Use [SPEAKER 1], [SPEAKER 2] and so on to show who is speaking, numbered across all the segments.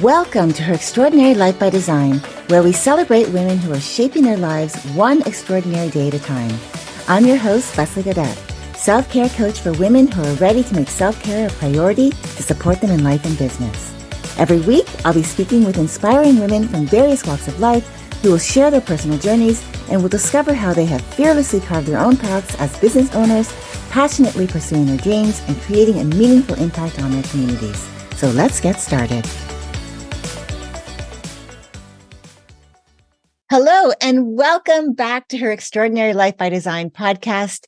[SPEAKER 1] Welcome to Her Extraordinary Life by Design, where we celebrate women who are shaping their lives one extraordinary day at a time. I'm your host, Leslie Godet, self care coach for women who are ready to make self care a priority to support them in life and business. Every week, I'll be speaking with inspiring women from various walks of life who will share their personal journeys and will discover how they have fearlessly carved their own paths as business owners, passionately pursuing their dreams and creating a meaningful impact on their communities. So let's get started. Hello, and welcome back to her Extraordinary Life by Design podcast.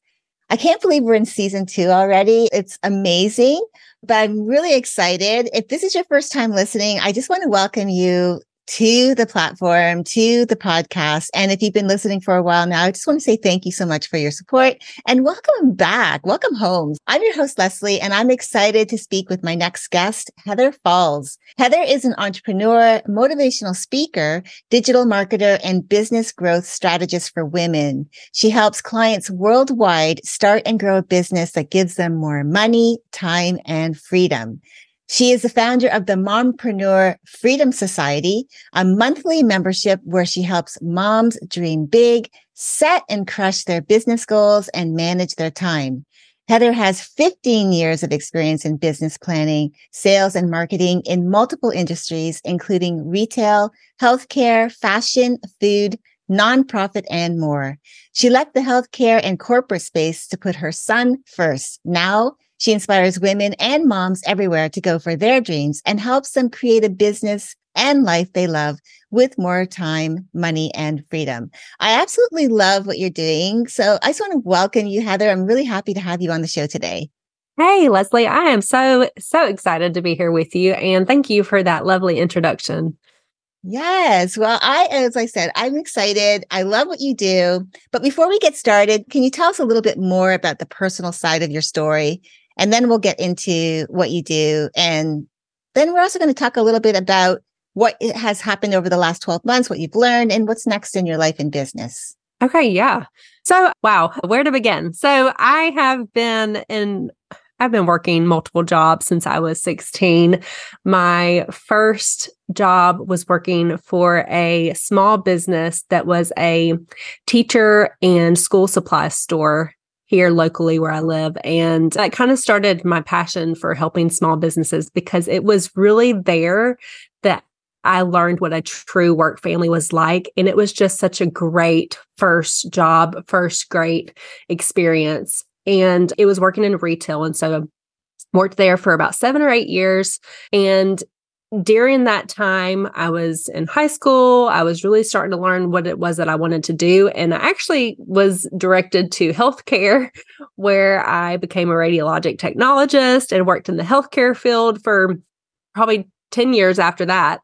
[SPEAKER 1] I can't believe we're in season two already. It's amazing, but I'm really excited. If this is your first time listening, I just want to welcome you to the platform, to the podcast. And if you've been listening for a while now, I just want to say thank you so much for your support and welcome back. Welcome home. I'm your host, Leslie, and I'm excited to speak with my next guest, Heather Falls. Heather is an entrepreneur, motivational speaker, digital marketer, and business growth strategist for women. She helps clients worldwide start and grow a business that gives them more money, time, and freedom. She is the founder of the Mompreneur Freedom Society, a monthly membership where she helps moms dream big, set and crush their business goals, and manage their time. Heather has 15 years of experience in business planning, sales, and marketing in multiple industries, including retail, healthcare, fashion, food, nonprofit, and more. She left the healthcare and corporate space to put her son first. Now she inspires women and moms everywhere to go for their dreams and helps them create a business and life they love with more time, money, and freedom. I absolutely love what you're doing. So I just want to welcome you, Heather. I'm really happy to have you on the show today.
[SPEAKER 2] Hey, Leslie, I am so, so excited to be here with you. And thank you for that lovely introduction.
[SPEAKER 1] Yes. Well, I, as I said, I'm excited. I love what you do. But before we get started, can you tell us a little bit more about the personal side of your story and then we'll get into what you do. And then we're also going to talk a little bit about what has happened over the last 12 months, what you've learned, and what's next in your life and business.
[SPEAKER 2] Okay. Yeah. So, wow, where to begin? So, I have been in I've been working multiple jobs since I was 16. My first job was working for a small business that was a teacher and school supply store here locally where I live. And that kind of started my passion for helping small businesses because it was really there that I learned what a true work family was like. And it was just such a great first job, first great experience. And it was working in retail. And so worked there for about seven or eight years. And during that time, I was in high school. I was really starting to learn what it was that I wanted to do. And I actually was directed to healthcare, where I became a radiologic technologist and worked in the healthcare field for probably 10 years after that.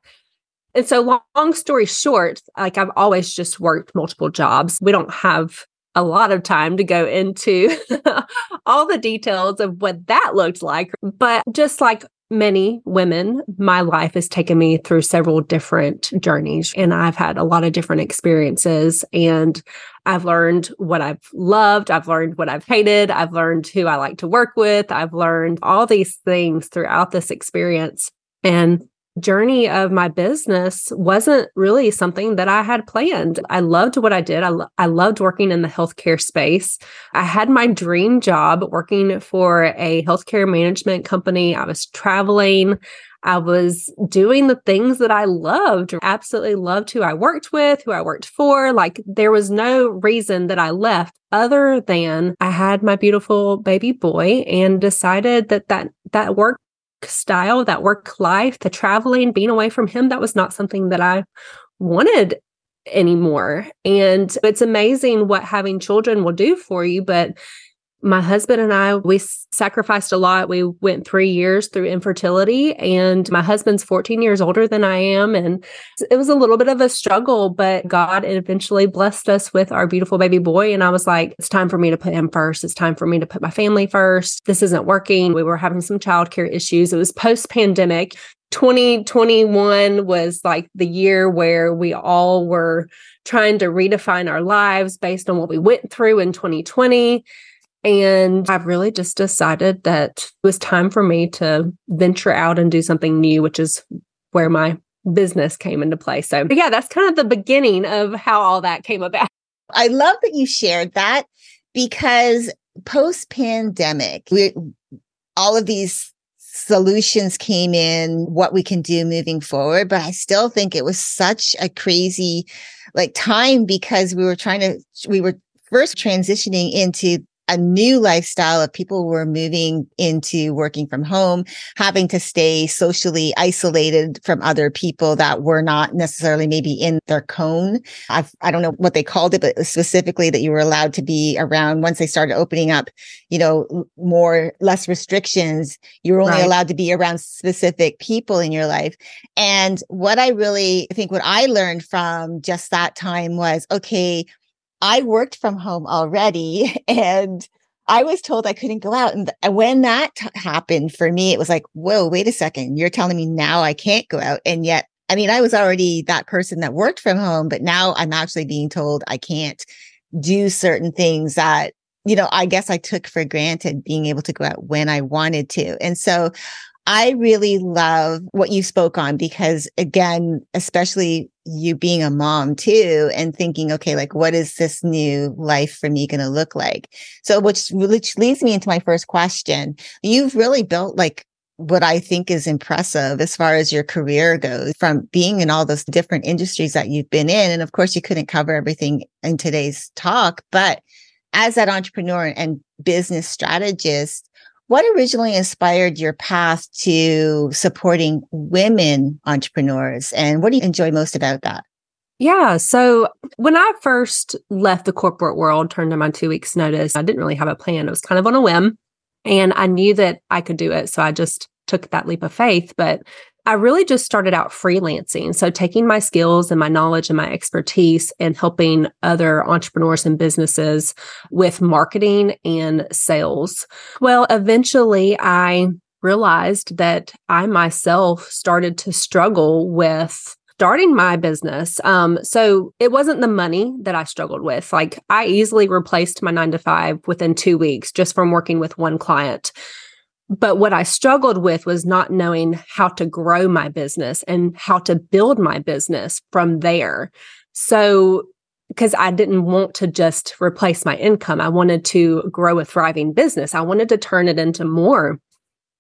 [SPEAKER 2] And so, long, long story short, like I've always just worked multiple jobs. We don't have a lot of time to go into all the details of what that looked like. But just like many women, my life has taken me through several different journeys and I've had a lot of different experiences and I've learned what I've loved, I've learned what I've hated, I've learned who I like to work with, I've learned all these things throughout this experience. And journey of my business wasn't really something that I had planned. I loved what I did. I, lo- I loved working in the healthcare space. I had my dream job working for a healthcare management company. I was traveling. I was doing the things that I loved, absolutely loved who I worked with, who I worked for. Like there was no reason that I left other than I had my beautiful baby boy and decided that that that work style, that work life, the traveling, being away from him, that was not something that I wanted anymore. And it's amazing what having children will do for you. But my husband and I, we sacrificed a lot. We went three years through infertility, and my husband's 14 years older than I am. And it was a little bit of a struggle, but God eventually blessed us with our beautiful baby boy. And I was like, it's time for me to put him first. It's time for me to put my family first. This isn't working. We were having some childcare issues. It was post pandemic. 2021 was like the year where we all were trying to redefine our lives based on what we went through in 2020 And I've really just decided that it was time for me to venture out and do something new, which is where my business came into play. So, yeah, that's kind of the beginning of how all that came about.
[SPEAKER 1] I love that you shared that because post pandemic, all of these solutions came in, what we can do moving forward. But I still think it was such a crazy like time because we were trying to, we were first transitioning into a new lifestyle of people were moving into working from home, having to stay socially isolated from other people that were not necessarily maybe in their cone. I've, I don't know what they called it, but specifically that you were allowed to be around once they started opening up, you know, more, less restrictions. You were only right. allowed to be around specific people in your life. And what I really think what I learned from just that time was, okay, I worked from home already and I was told I couldn't go out. And when that t- happened for me, it was like, whoa, wait a second. You're telling me now I can't go out. And yet, I mean, I was already that person that worked from home, but now I'm actually being told I can't do certain things that, you know, I guess I took for granted being able to go out when I wanted to. And so I really love what you spoke on because again, especially you being a mom too and thinking, okay, like what is this new life for me going to look like? So which, which leads me into my first question. You've really built like what I think is impressive as far as your career goes from being in all those different industries that you've been in. And of course, you couldn't cover everything in today's talk, but as that entrepreneur and business strategist, what originally inspired your path to supporting women entrepreneurs? And what do you enjoy most about that?
[SPEAKER 2] Yeah. So when I first left the corporate world, turned in my two weeks notice, I didn't really have a plan. It was kind of on a whim and I knew that I could do it. So I just took that leap of faith. But I really just started out freelancing. So taking my skills and my knowledge and my expertise and helping other entrepreneurs and businesses with marketing and sales. Well, eventually I realized that I myself started to struggle with starting my business. Um, so it wasn't the money that I struggled with. Like I easily replaced my nine to five within two weeks just from working with one client. But what I struggled with was not knowing how to grow my business and how to build my business from there. So, because I didn't want to just replace my income, I wanted to grow a thriving business. I wanted to turn it into more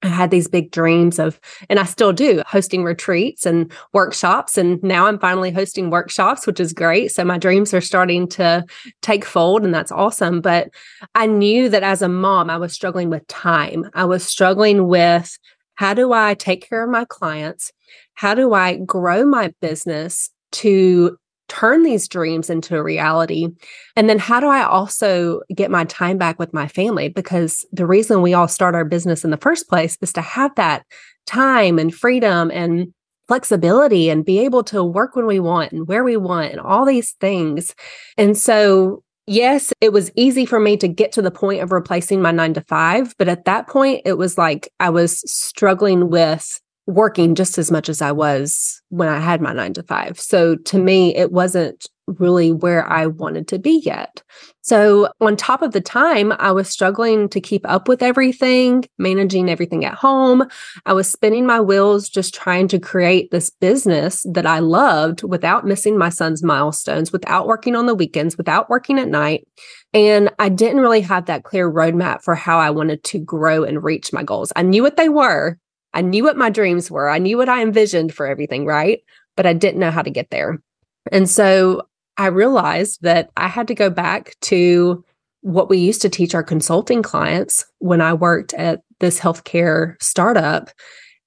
[SPEAKER 2] I had these big dreams of, and I still do, hosting retreats and workshops. And now I'm finally hosting workshops, which is great. So my dreams are starting to take fold, and that's awesome. But I knew that as a mom, I was struggling with time. I was struggling with how do I take care of my clients? How do I grow my business to turn these dreams into a reality? And then how do I also get my time back with my family? Because the reason we all start our business in the first place is to have that time and freedom and flexibility and be able to work when we want and where we want and all these things. And so yes, it was easy for me to get to the point of replacing my nine to five. But at that point, it was like I was struggling with working just as much as I was when I had my nine to five. So to me, it wasn't really where I wanted to be yet. So, on top of the time, I was struggling to keep up with everything, managing everything at home. I was spinning my wheels just trying to create this business that I loved without missing my son's milestones, without working on the weekends, without working at night. And I didn't really have that clear roadmap for how I wanted to grow and reach my goals. I knew what they were, I knew what my dreams were. I knew what I envisioned for everything, right? But I didn't know how to get there. And so I realized that I had to go back to what we used to teach our consulting clients when I worked at this healthcare startup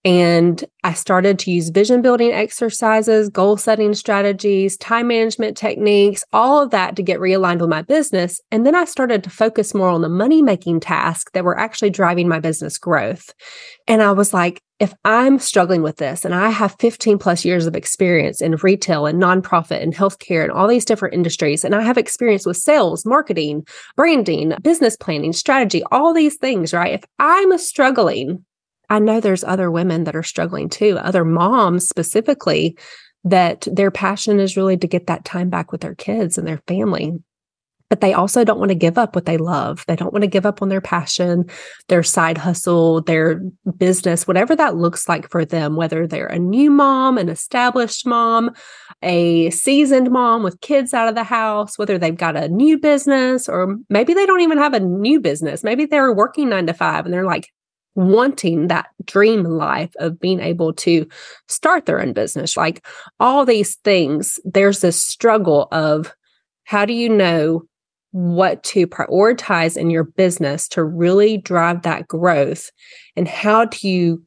[SPEAKER 2] and I started to use vision building exercises, goal setting strategies, time management techniques, all of that to get realigned with my business. And then I started to focus more on the money making tasks that were actually driving my business growth. And I was like, if I'm struggling with this and I have 15 plus years of experience in retail and nonprofit and healthcare and all these different industries, and I have experience with sales, marketing, branding, business planning, strategy, all these things, right? If I'm struggling I know there's other women that are struggling too, other moms specifically, that their passion is really to get that time back with their kids and their family. but they also don't want to give up what they love. They don't want to give up on their passion, their side hustle, their business, whatever that looks like for them, whether they're a new mom, an established mom, a seasoned mom with kids out of the house, whether they've got a new business, or maybe they don't even have a new business. Maybe they're working nine to five and they're like, wanting that dream life of being able to start their own business like all these things there's this struggle of how do you know what to prioritize in your business to really drive that growth and how do you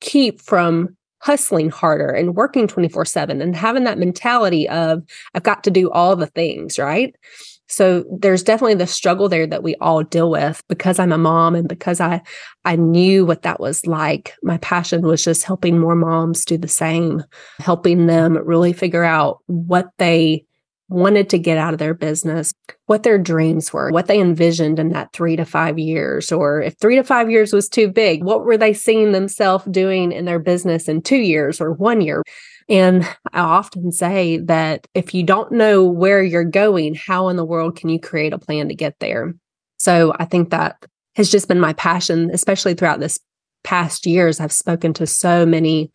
[SPEAKER 2] keep from hustling harder and working 24/7 and having that mentality of I've got to do all the things, right? So there's definitely the struggle there that we all deal with because I'm a mom and because I I knew what that was like. My passion was just helping more moms do the same, helping them really figure out what they wanted to get out of their business, what their dreams were, what they envisioned in that three to five years, or if three to five years was too big, what were they seeing themselves doing in their business in two years or one year? And I often say that if you don't know where you're going, how in the world can you create a plan to get there? So I think that has just been my passion, especially throughout this past years. I've spoken to so many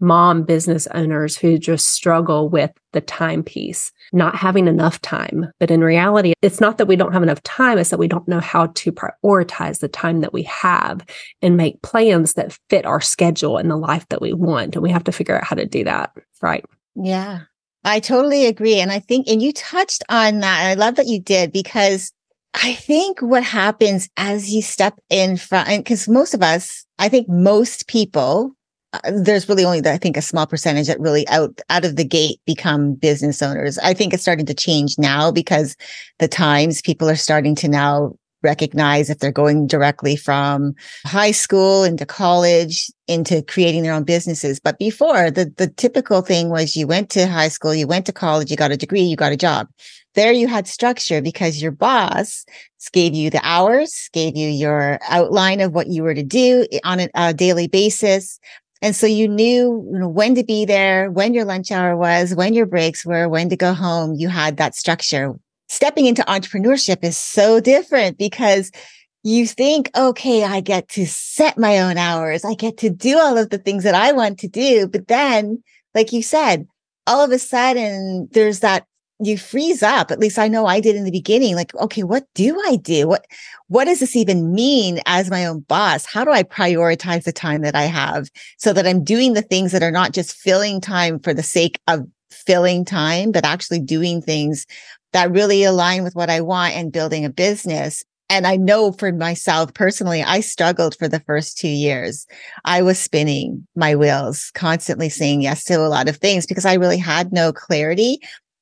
[SPEAKER 2] mom business owners who just struggle with the time piece, not having enough time. But in reality, it's not that we don't have enough time, it's that we don't know how to prioritize the time that we have and make plans that fit our schedule and the life that we want. And we have to figure out how to do that. Right.
[SPEAKER 1] Yeah. I totally agree. And I think, and you touched on that. And I love that you did because I think what happens as you step in front, because most of us, I think most people Uh, there's really only, I think, a small percentage that really out out of the gate become business owners. I think it's starting to change now because the times people are starting to now recognize if they're going directly from high school into college into creating their own businesses. But before the, the typical thing was you went to high school, you went to college, you got a degree, you got a job. There you had structure because your boss gave you the hours, gave you your outline of what you were to do eh, on a, a daily basis. And so you knew, you know, when to be there, when your lunch hour was, when your breaks were, when to go home. You had that structure. Stepping into entrepreneurship is so different because you think, okay, I get to set my own hours. I get to do all of the things that I want to do. But then, like you said, all of a sudden there's that you freeze up. At least I know I did in the beginning. Like, okay, what do I do? What, what does this even mean as my own boss? How do I prioritize the time that I have so that I'm doing the things that are not just filling time for the sake of filling time, but actually doing things that really align with what I want and building a business. And I know for myself personally, I struggled for the first two years. I was spinning my wheels, constantly saying yes to a lot of things because I really had no clarity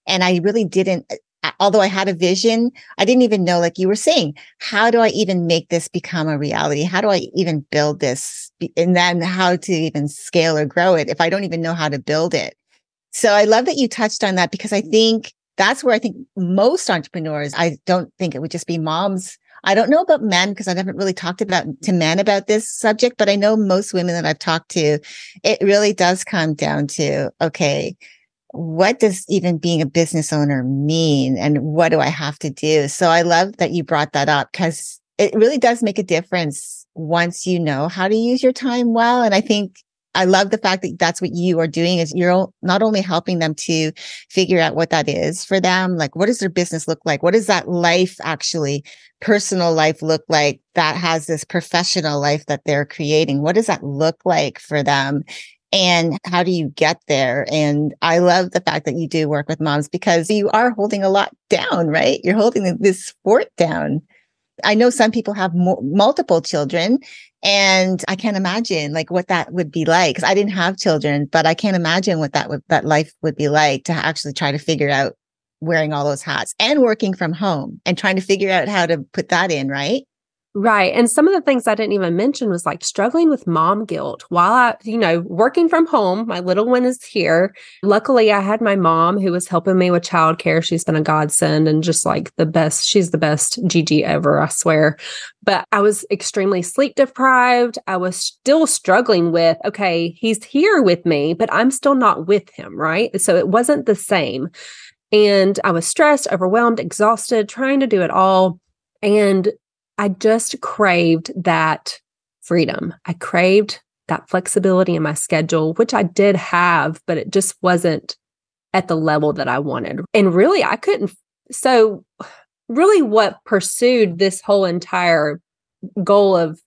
[SPEAKER 1] and I really didn't, uh, although I had a vision, I didn't even know, like you were saying, how do I even make this become a reality? How do I even build this? And then how to even scale or grow it if I don't even know how to build it. So I love that you touched on that because I think that's where I think most entrepreneurs, I don't think it would just be moms. I don't know about men because I haven't really talked about to men about this subject, but I know most women that I've talked to, it really does come down to, okay, what does even being a business owner mean and what do I have to do? So I love that you brought that up because it really does make a difference once you know how to use your time well. And I think I love the fact that that's what you are doing is you're not only helping them to figure out what that is for them, like what does their business look like? What does that life actually personal life look like that has this professional life that they're creating? What does that look like for them? And how do you get there? And I love the fact that you do work with moms because you are holding a lot down, right? You're holding this fort down. I know some people have multiple children and I can't imagine like what that would be like. Cause I didn't have children, but I can't imagine what that would, that life would be like to actually try to figure out wearing all those hats and working from home and trying to figure out how to put that in, right?
[SPEAKER 2] Right. And some of the things I didn't even mention was like struggling with mom guilt while I, you know, working from home. My little one is here. Luckily, I had my mom who was helping me with childcare. She's been a godsend and just like the best. She's the best Gigi ever, I swear. But I was extremely sleep deprived. I was still struggling with, okay, he's here with me, but I'm still not with him. Right. So it wasn't the same. And I was stressed, overwhelmed, exhausted, trying to do it all. And I just craved that freedom. I craved that flexibility in my schedule, which I did have, but it just wasn't at the level that I wanted. And really, I couldn't. So, really, what pursued this whole entire goal of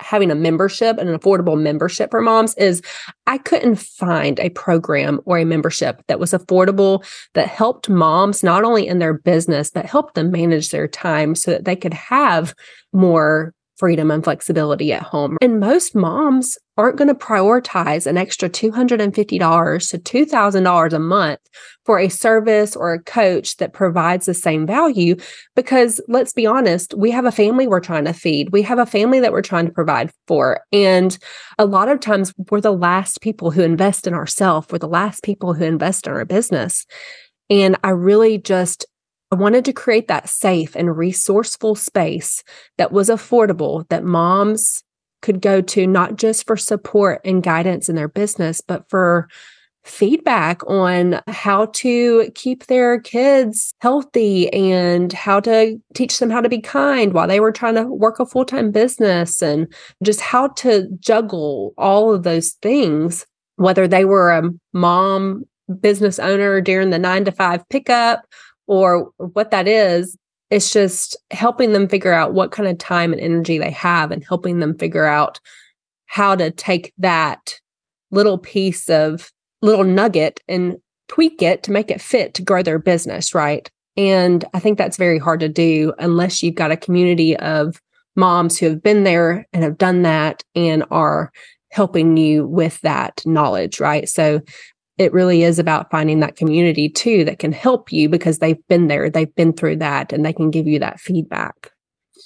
[SPEAKER 2] having a membership, and an affordable membership for moms is I couldn't find a program or a membership that was affordable that helped moms not only in their business, but helped them manage their time so that they could have more freedom and flexibility at home. And most moms aren't going to prioritize an extra $250 to $2,000 a month for a service or a coach that provides the same value. Because let's be honest, we have a family we're trying to feed, we have a family that we're trying to provide for. And a lot of times we're the last people who invest in ourselves, we're the last people who invest in our business. And I really just I wanted to create that safe and resourceful space that was affordable, that moms could go to not just for support and guidance in their business, but for feedback on how to keep their kids healthy and how to teach them how to be kind while they were trying to work a full time business and just how to juggle all of those things, whether they were a mom business owner during the nine to five pickup or what that is it's just helping them figure out what kind of time and energy they have and helping them figure out how to take that little piece of little nugget and tweak it to make it fit to grow their business right? And i think that's very hard to do unless you've got a community of moms who have been there and have done that and are helping you with that knowledge right? So it really is about finding that community too that can help you because they've been there, they've been through that, and they can give you that feedback.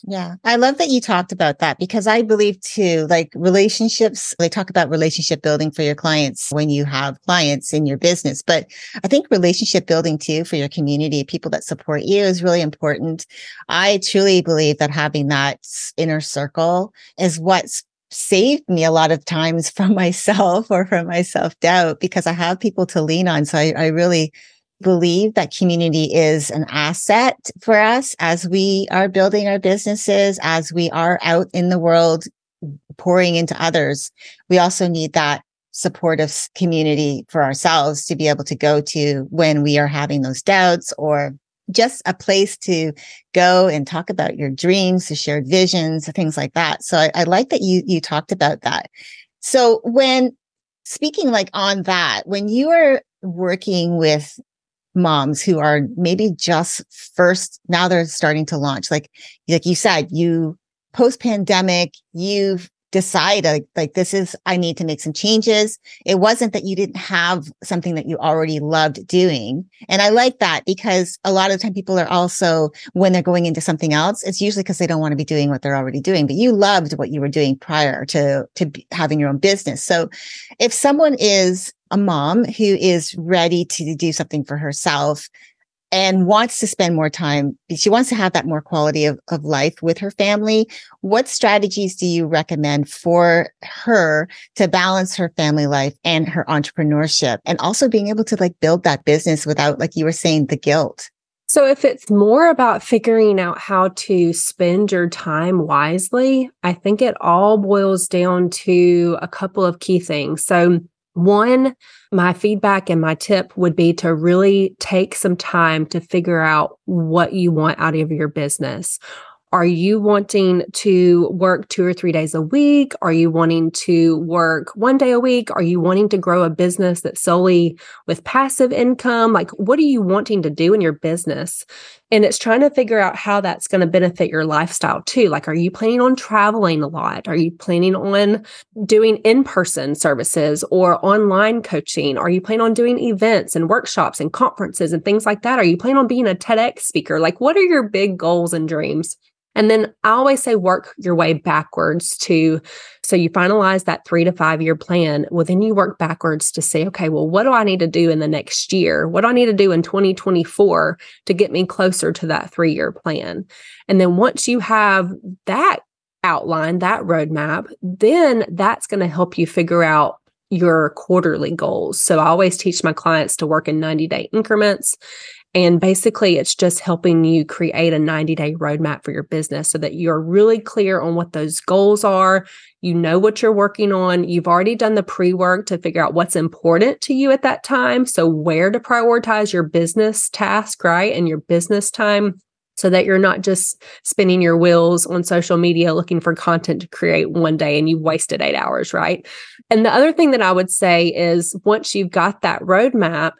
[SPEAKER 1] Yeah. I love that you talked about that because I believe too, like relationships, they talk about relationship building for your clients when you have clients in your business. But I think relationship building too for your community, people that support you is really important. I truly believe that having that inner circle is what's saved me a lot of times from myself or from my self doubt because I have people to lean on. So I, I really believe that community is an asset for us as we are building our businesses, as we are out in the world pouring into others. We also need that supportive community for ourselves to be able to go to when we are having those doubts or just a place to go and talk about your dreams, the shared visions, things like that. So I, I like that you you talked about that. So when speaking like on that, when you are working with moms who are maybe just first now they're starting to launch, like like you said, you post pandemic, you've decide like, like this is i need to make some changes. It wasn't that you didn't have something that you already loved doing. And i like that because a lot of time people are also when they're going into something else it's usually because they don't want to be doing what they're already doing but you loved what you were doing prior to to having your own business. So if someone is a mom who is ready to do something for herself and wants to spend more time. She wants to have that more quality of, of life with her family. What strategies do you recommend for her to balance her family life and her entrepreneurship and also being able to like build that business without, like you were saying, the guilt?
[SPEAKER 2] So, if it's more about figuring out how to spend your time wisely, I think it all boils down to a couple of key things. So, one, my feedback and my tip would be to really take some time to figure out what you want out of your business. Are you wanting to work two or three days a week? Are you wanting to work one day a week? Are you wanting to grow a business that's solely with passive income? Like, what are you wanting to do in your business? And it's trying to figure out how that's going to benefit your lifestyle too. Like, are you planning on traveling a lot? Are you planning on doing in person services or online coaching? Are you planning on doing events and workshops and conferences and things like that? Are you planning on being a TEDx speaker? Like, what are your big goals and dreams? And then I always say work your way backwards to so you finalize that three to five year plan. Well, then you work backwards to say, okay, well, what do I need to do in the next year? What do I need to do in 2024 to get me closer to that three year plan? And then once you have that outline, that roadmap, then that's going to help you figure out your quarterly goals. So I always teach my clients to work in 90 day increments And basically, it's just helping you create a 90 day roadmap for your business so that you're really clear on what those goals are. You know what you're working on. You've already done the pre work to figure out what's important to you at that time. So, where to prioritize your business task, right? And your business time so that you're not just spinning your wheels on social media looking for content to create one day and you wasted eight hours, right? And the other thing that I would say is once you've got that roadmap,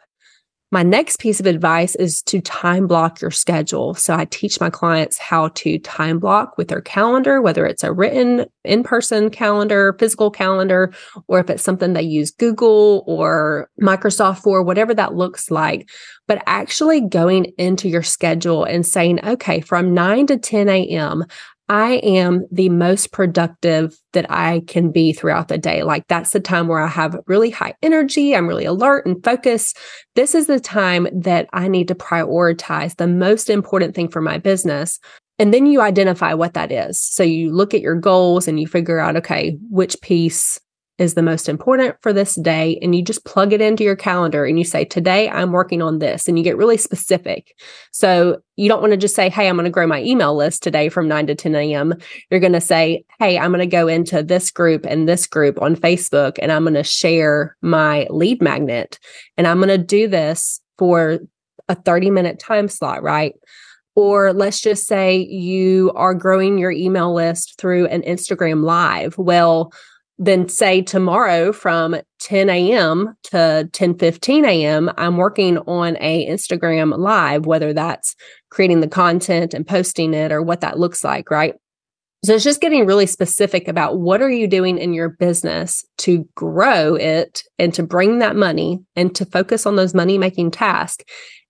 [SPEAKER 2] my next piece of advice is to time block your schedule. So I teach my clients how to time block with their calendar, whether it's a written in person calendar, physical calendar, or if it's something they use Google or Microsoft for, whatever that looks like. But actually going into your schedule and saying, okay, from 9 to 10 a.m., I am the most productive that I can be throughout the day. Like that's the time where I have really high energy. I'm really alert and focused. This is the time that I need to prioritize the most important thing for my business. And then you identify what that is. So you look at your goals and you figure out, okay, which piece is the most important for this day and you just plug it into your calendar and you say today I'm working on this and you get really specific. So you don't want to just say hey I'm going to grow my email list today from 9 to 10 a.m. You're going to say hey I'm going to go into this group and this group on Facebook and I'm going to share my lead magnet and I'm going to do this for a 30 minute time slot, right? Or let's just say you are growing your email list through an Instagram live. Well, then say tomorrow from 10 a.m. to 10 15 a.m., I'm working on a Instagram live, whether that's creating the content and posting it or what that looks like, right? So it's just getting really specific about what are you doing in your business to grow it and to bring that money and to focus on those money making tasks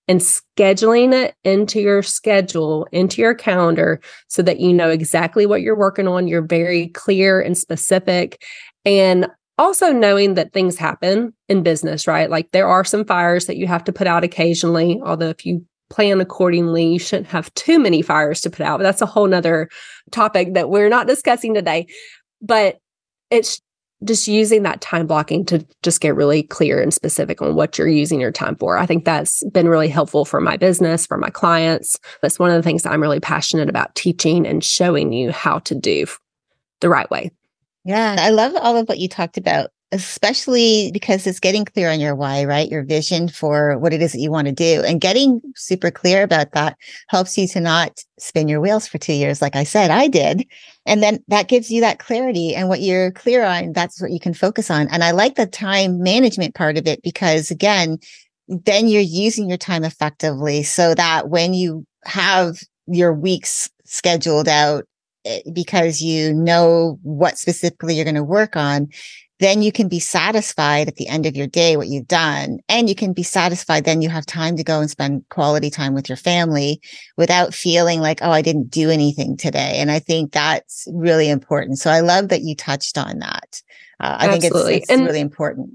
[SPEAKER 2] and scheduling it into your schedule, into your calendar, so that you know exactly what you're working on. You're very clear and specific. And also knowing that things happen in business, right? Like there are some fires that you have to put out occasionally, although if you plan accordingly, you shouldn't have too many fires to put out. But that's a whole nother topic that we're not discussing today. But it's just using that time blocking to just get really clear and specific on what you're using your time for. I think that's been really helpful for my business, for my clients. That's one of the things I'm really passionate about teaching and showing you how to do the right way.
[SPEAKER 1] Yeah, I love all of what you talked about especially because it's getting clear on your why, right? Your vision for what it is that you want to do and getting super clear about that helps you to not spin your wheels for two years. Like I said, I did. And then that gives you that clarity and what you're clear on, that's what you can focus on. And I like the time management part of it because again, then you're using your time effectively so that when you have your weeks scheduled out eh, because you know what specifically you're going to work on, then you can be satisfied at the end of your day what you've done and you can be satisfied then you have time to go and spend quality time with your family without feeling like oh i didn't do anything today. And i think that's really important. So i love that you touched on that. Uh, i Absolutely. think it's, it's and, really important.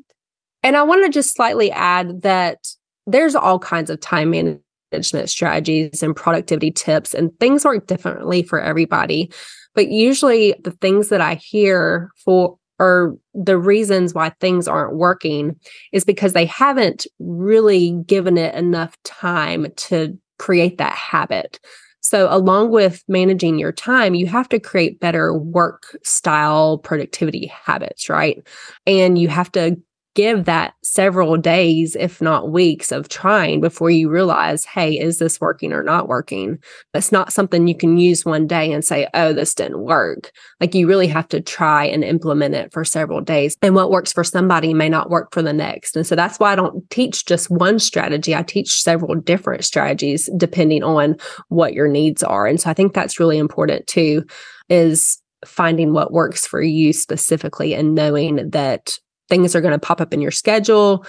[SPEAKER 2] and i want to just slightly add that there's all kinds of time management strategies and productivity tips and things work differently for everybody. But usually the things that i hear for or the reasons why things aren't working is because they haven't really given it enough time to create that habit. So, along with managing your time, you have to create better work style productivity habits, right? And you have to give that several days, if not weeks, of trying before you realize, hey, is this working or not working? It's not something you can use one day and say, oh, this didn't work. Like you really have to try and implement it for several days. And what works for somebody may not work for the next. And so that's why I don't teach just one strategy. I teach several different strategies depending on what your needs are. And so I think that's really important too, is finding what works for you specifically and knowing that things are going to pop up in your schedule.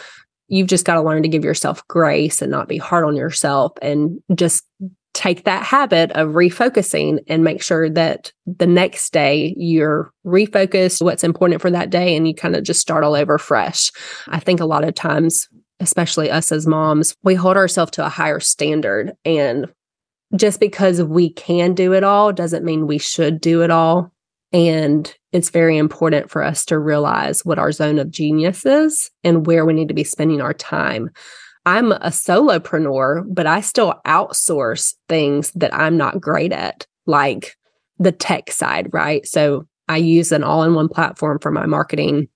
[SPEAKER 2] You've just got to learn to give yourself grace and not be hard on yourself and just take that habit of refocusing and make sure that the next day you're refocused what's important for that day and you kind of just start all over fresh. I think a lot of times especially us as moms, we hold ourselves to a higher standard and just because we can do it all doesn't mean we should do it all. And it's very important for us to realize what our zone of genius is and where we need to be spending our time. I'm a solopreneur, but I still outsource things that I'm not great at, like the tech side, right? So I use an all in one platform for my marketing.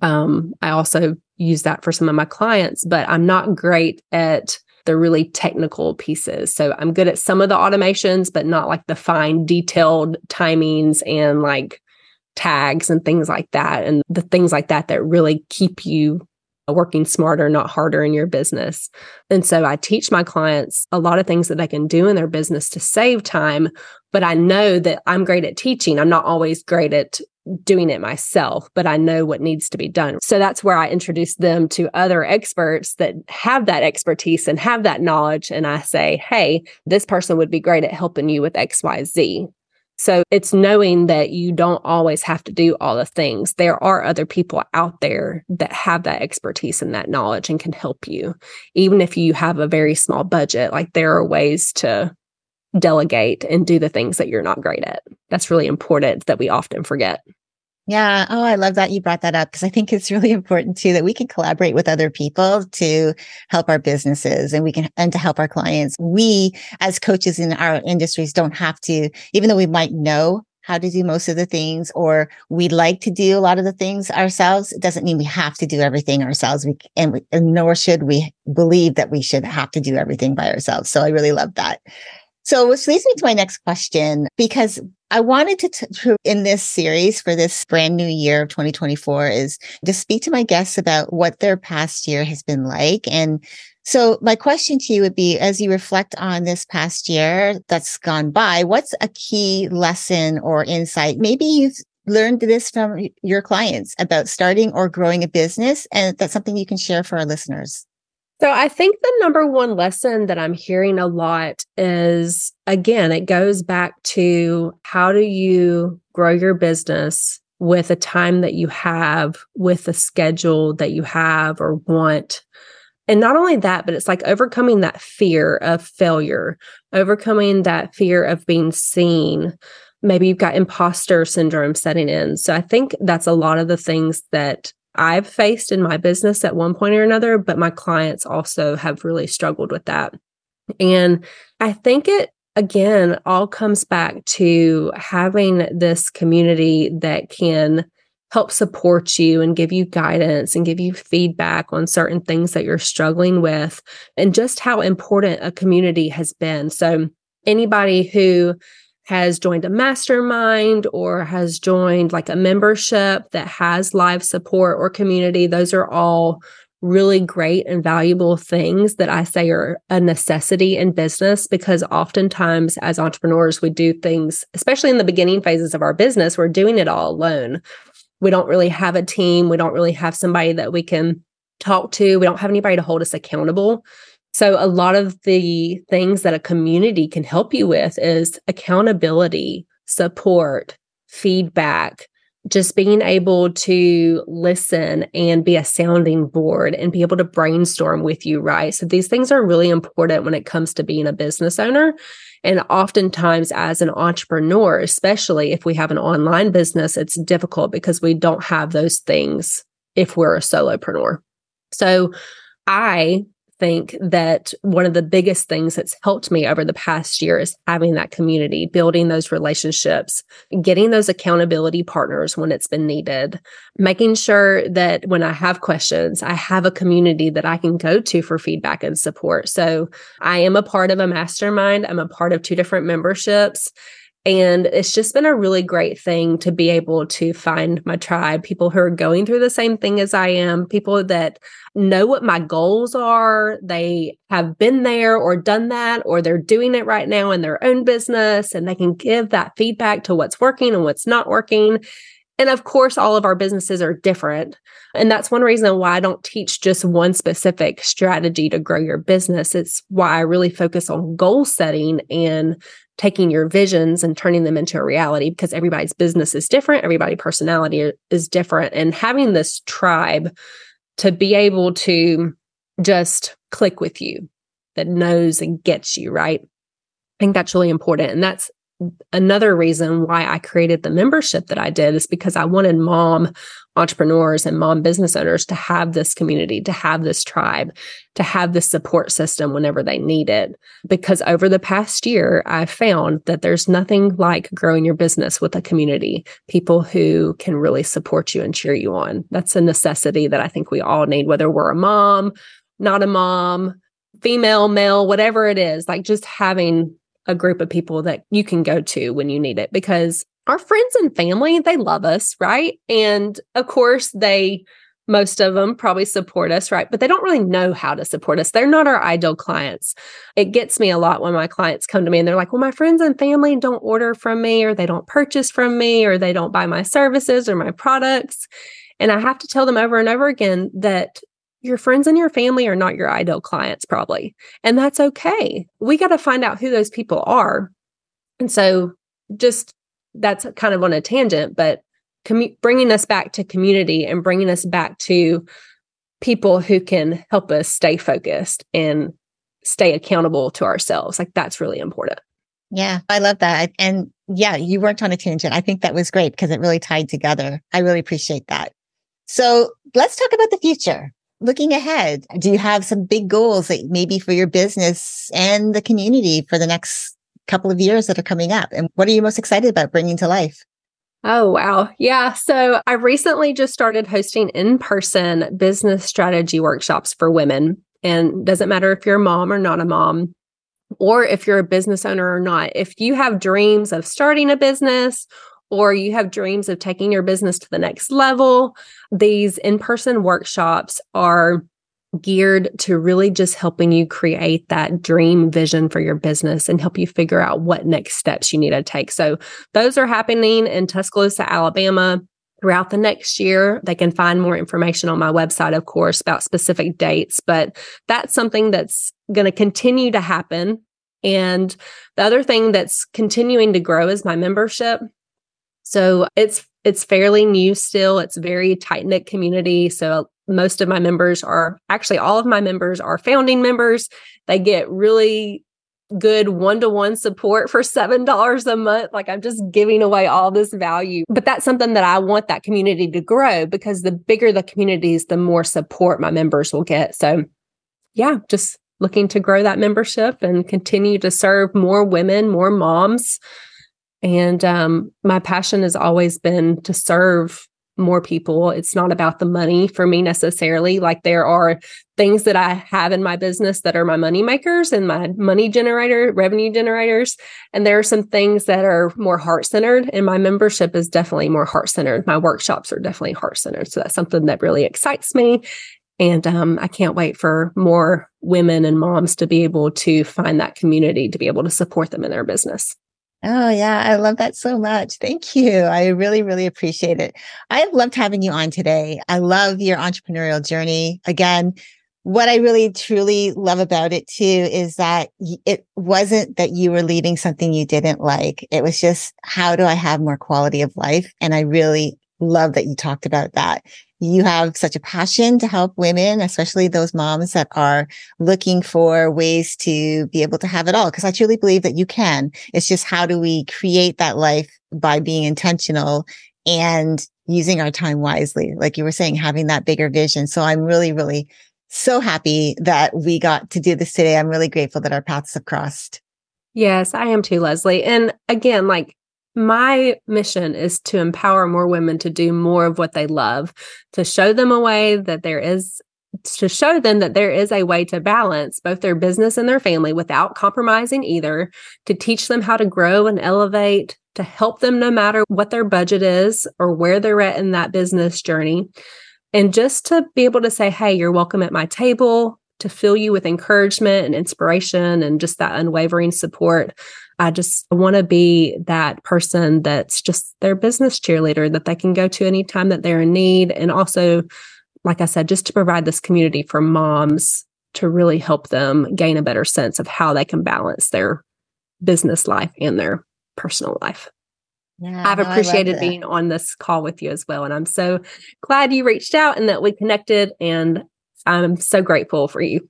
[SPEAKER 2] Um, I also use that for some of my clients, but I'm not great at the really technical pieces. So I'm good at some of the automations, but not like the fine, detailed timings and like tags and things like that. And the things like that that really keep you working smarter, not harder in your business. And so I teach my clients a lot of things that they can do in their business to save time. But I know that I'm great at teaching. I'm not always great at doing it myself, but I know what needs to be done. So that's where I introduce them to other experts that have that expertise and have that knowledge. And I say, hey, this person would be great at helping you with XYZ. So it's knowing that you don't always have to do all the things. There are other people out there that have that expertise and that knowledge and can help you. Even if you have a very small budget, like there are ways to delegate and do the things that you're not great at. That's really important that we often forget.
[SPEAKER 1] Yeah. Oh, I love that you brought that up because I think it's really important too that we can collaborate with other people to help our businesses and we can, and to help our clients. We as coaches in our industries don't have to, even though we might know how to do most of the things or we'd like to do a lot of the things ourselves. It doesn't mean we have to do everything ourselves. We, and, we, and nor should we believe that we should have to do everything by ourselves. So I really love that. So which leads me to my next question, because I wanted to, t- in this series for this brand new year of 2024 is to speak to my guests about what their past year has been like. And so my question to you would be, as you reflect on this past year that's gone by, what's a key lesson or insight? Maybe you've learned this from your clients about starting or growing a business. And that's something you can share for our listeners.
[SPEAKER 2] So I think the number one lesson that I'm hearing a lot is again, it goes back to how do you grow your business with the time that you have, with the schedule that you have or want. And not only that, but it's like overcoming that fear of failure, overcoming that fear of being seen. Maybe you've got imposter syndrome setting in. So I think that's a lot of the things that I've faced in my business at one point or another, but my clients also have really struggled with that. And I think it again all comes back to having this community that can help support you and give you guidance and give you feedback on certain things that you're struggling with and just how important a community has been. So anybody who has joined a mastermind or has joined like a membership that has live support or community, those are all really great and valuable things that I say are a necessity in business because oftentimes as entrepreneurs, we do things, especially in the beginning phases of our business, we're doing it all alone. We don't really have a team. We don't really have somebody that we can talk to. We don't have anybody to hold us accountable. So, a lot of the things that a community can help you with is accountability, support, feedback, just being able to listen and be a sounding board and be able to brainstorm with you, right? So, these things are really important when it comes to being a business owner. And oftentimes, as an entrepreneur, especially if we have an online business, it's difficult because we don't have those things if we're a solopreneur. So, I think that one of the biggest things that's helped me over the past year is having that community, building those relationships, getting those accountability partners when it's been needed, making sure that when I have questions, I have a community that I can go to for feedback and support. So I am a part of a mastermind, I'm a part of two different memberships. And it's just been a really great thing to be able to find my tribe, people who are going through the same thing as I am, people that know what my goals are. They have been there or done that, or they're doing it right now in their own business, and they can give that feedback to what's working and what's not working. And of course, all of our businesses are different. And that's one reason why I don't teach just one specific strategy to grow your business. It's why I really focus on goal setting and taking your visions and turning them into a reality because everybody's business is different, everybody's personality is different. And having this tribe to be able to just click with you that knows and gets you, right? I think that's really important. And that's another reason why I created the membership that I did is because I wanted mom entrepreneurs and mom business owners to have this community, to have this tribe, to have this support system whenever they need it. Because over the past year, I've found that there's nothing like growing your business with a community, people who can really support you and cheer you on. That's a necessity that I think we all need, whether we're a mom, not a mom, female, male, whatever it is, like just having a group of people that you can go to when you need it because our friends and family, they love us, right? And of course, they, most of them probably support us, right? But they don't really know how to support us. They're not our ideal clients. It gets me a lot when my clients come to me and they're like, well, my friends and family don't order from me, or they don't purchase from me, or they don't buy my services or my products. And I have to tell them over and over again that your friends and your family are not your ideal clients, probably. And that's okay. We got to find out who those people are. And so, just that's kind of on a tangent, but bringing us back to community and bringing us back to people who can help us stay focused and stay accountable to ourselves. Like, that's really important.
[SPEAKER 1] Yeah, I love that. And yeah, you weren't on a tangent. I think that was great because it really tied together. I really appreciate that. So let's talk about the future looking ahead, do you have some big goals that maybe for your business and the community for the next couple of years that are coming up? And what are you most excited about bringing to life?
[SPEAKER 2] Oh, wow. Yeah. So I recently just started hosting in person business strategy workshops for women. And doesn't matter if you're a mom or not a mom, or if you're a business owner or not. If you have dreams of starting a business or you have dreams of taking your business to the next level, these in person workshops are geared to really just helping you create that dream vision for your business and help you figure out what next steps you need to take. So, those are happening in Tuscaloosa, Alabama. Throughout the next year, they can find more information on my website, of course, about specific dates, but that's something that's going to continue to happen. And the other thing that's continuing to grow is my membership. So it's it's fairly new still. It's very tight knit community. So most of my members are actually all of my members are founding members. They get really good one to one support for $7 a month. Like I'm just giving away all this value. But that's something that I want that community to grow because the bigger the communities, the more support my members will get. So, yeah, just looking to grow that membership and continue to serve more women, more moms and um, my passion has always been to serve more people. It's not about the money for me necessarily. Like there are things that I have in my business that are my money makers and my money generator, revenue generators. And there are some things that are more heart centered. And my membership is definitely more heart centered. My workshops are definitely heart centered. So that's something that really excites me. And um, I can't wait for more women and moms to be able to find that community to be able to support them in their business.
[SPEAKER 1] Oh, yeah. I love that so much. Thank you. I really, really appreciate it. I've loved having you on today. I love your entrepreneurial journey. Again, what I really truly love about it too is that it wasn't that you were leaving something you didn't like. It was just, how do I have more quality of life? And I really love that you talked about that you have such a passion to help women, especially those moms that are looking for ways to be able to have it all. Cause I truly believe that you can. It's just how do we create that life by being intentional and using our time wisely? Like you were saying, having that bigger vision. So I'm really, really so happy that we got to do this today. I'm really grateful that our paths have crossed.
[SPEAKER 2] Yes, I am too, Leslie. And again, like my mission is to empower more women to do more of what they love, to show them a way that there is to show them that there is a way to balance both their business and their family without compromising either, to teach them how to grow and elevate, to help them no matter what their budget is or where they're at in that business journey. And just to be able to say, hey, you're welcome at my table, to fill you with encouragement and inspiration and just that unwavering support. I just want to be that person that's just their business cheerleader that they can go to anytime that they're in need. And also, like I said, just to provide this community for moms to really help them gain a better sense of how they can balance their business life and their personal life. Yeah, I've appreciated being on this call with you as well. And I'm so glad you reached out and that we connected. And I'm so grateful for you.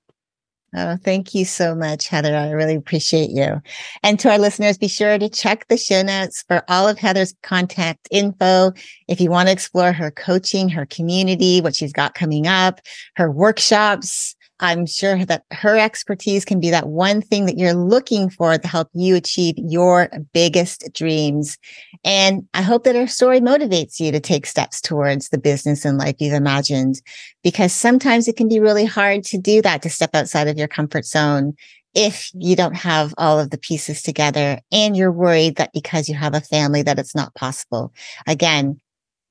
[SPEAKER 1] Oh, thank you so much, Heather. I really appreciate you. And to our listeners, be sure to check the show notes for all of Heather's contact info. If you want to explore her coaching, her community, what she's got coming up, her workshops, I'm sure that her expertise can be that one thing that you're looking for to help you achieve your biggest dreams. And I hope that her story motivates you to take steps towards the business and life you've imagined, because sometimes it can be really hard to do that, to step outside of your comfort zone if you don't have all of the pieces together and you're worried that because you have a family that it's not possible. Again,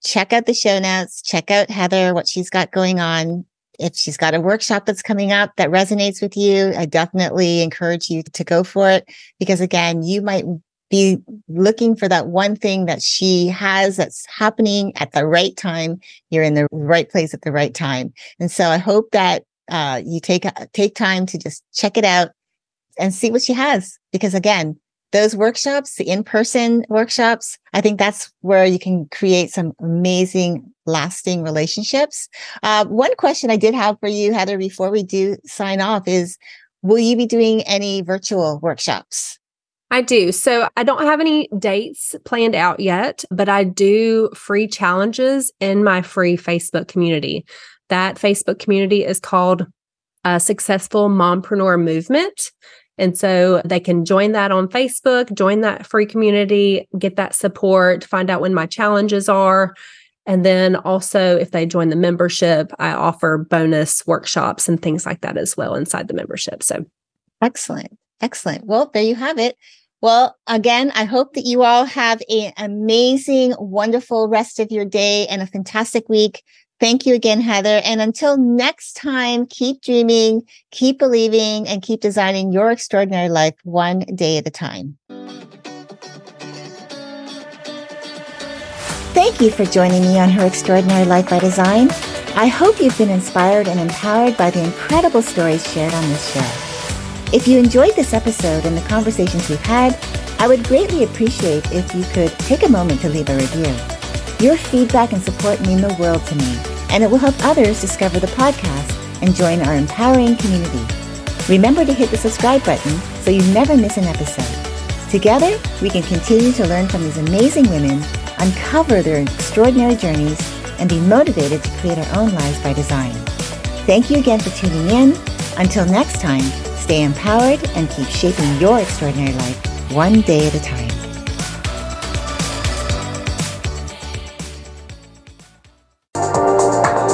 [SPEAKER 1] check out the show notes, check out Heather, what she's got going on if she's got a workshop that's coming up that resonates with you, I definitely encourage you to go for it because again, you might be looking for that one thing that she has that's happening at the right time. You're in the right place at the right time. And so I hope that uh, you take, take time to just check it out and see what she has. Because again, those workshops, the in-person workshops, I think that's where you can create some amazing lasting relationships. Uh, one question I did have for you, Heather, before we do sign off is, will you be doing any virtual workshops?
[SPEAKER 2] I do. So I don't have any dates planned out yet, but I do free challenges in my free Facebook community. That Facebook community is called a Successful Mompreneur Movement. And so they can join that on Facebook, join that free community, get that support, find out when my challenges are. And then also, if they join the membership, I offer bonus workshops and things like that as well inside the membership. So
[SPEAKER 1] excellent. Excellent. Well, there you have it. Well, again, I hope that you all have an amazing, wonderful rest of your day and a fantastic week. Thank you again, Heather. And until next time, keep dreaming, keep believing, and keep designing your extraordinary life one day at a time. Thank you for joining me on Her Extraordinary Life by Design. I hope you've been inspired and empowered by the incredible stories shared on this show. If you enjoyed this episode and the conversations we've had, I would greatly appreciate if you could take a moment to leave a review. Your feedback and support mean the world to me and it will help others discover the podcast and join our empowering community. Remember to hit the subscribe button so you never miss an episode. Together, we can continue to learn from these amazing women, uncover their extraordinary journeys, and be motivated to create our own lives by design. Thank you again for tuning in. Until next time, stay empowered and keep shaping your extraordinary life one day at a time.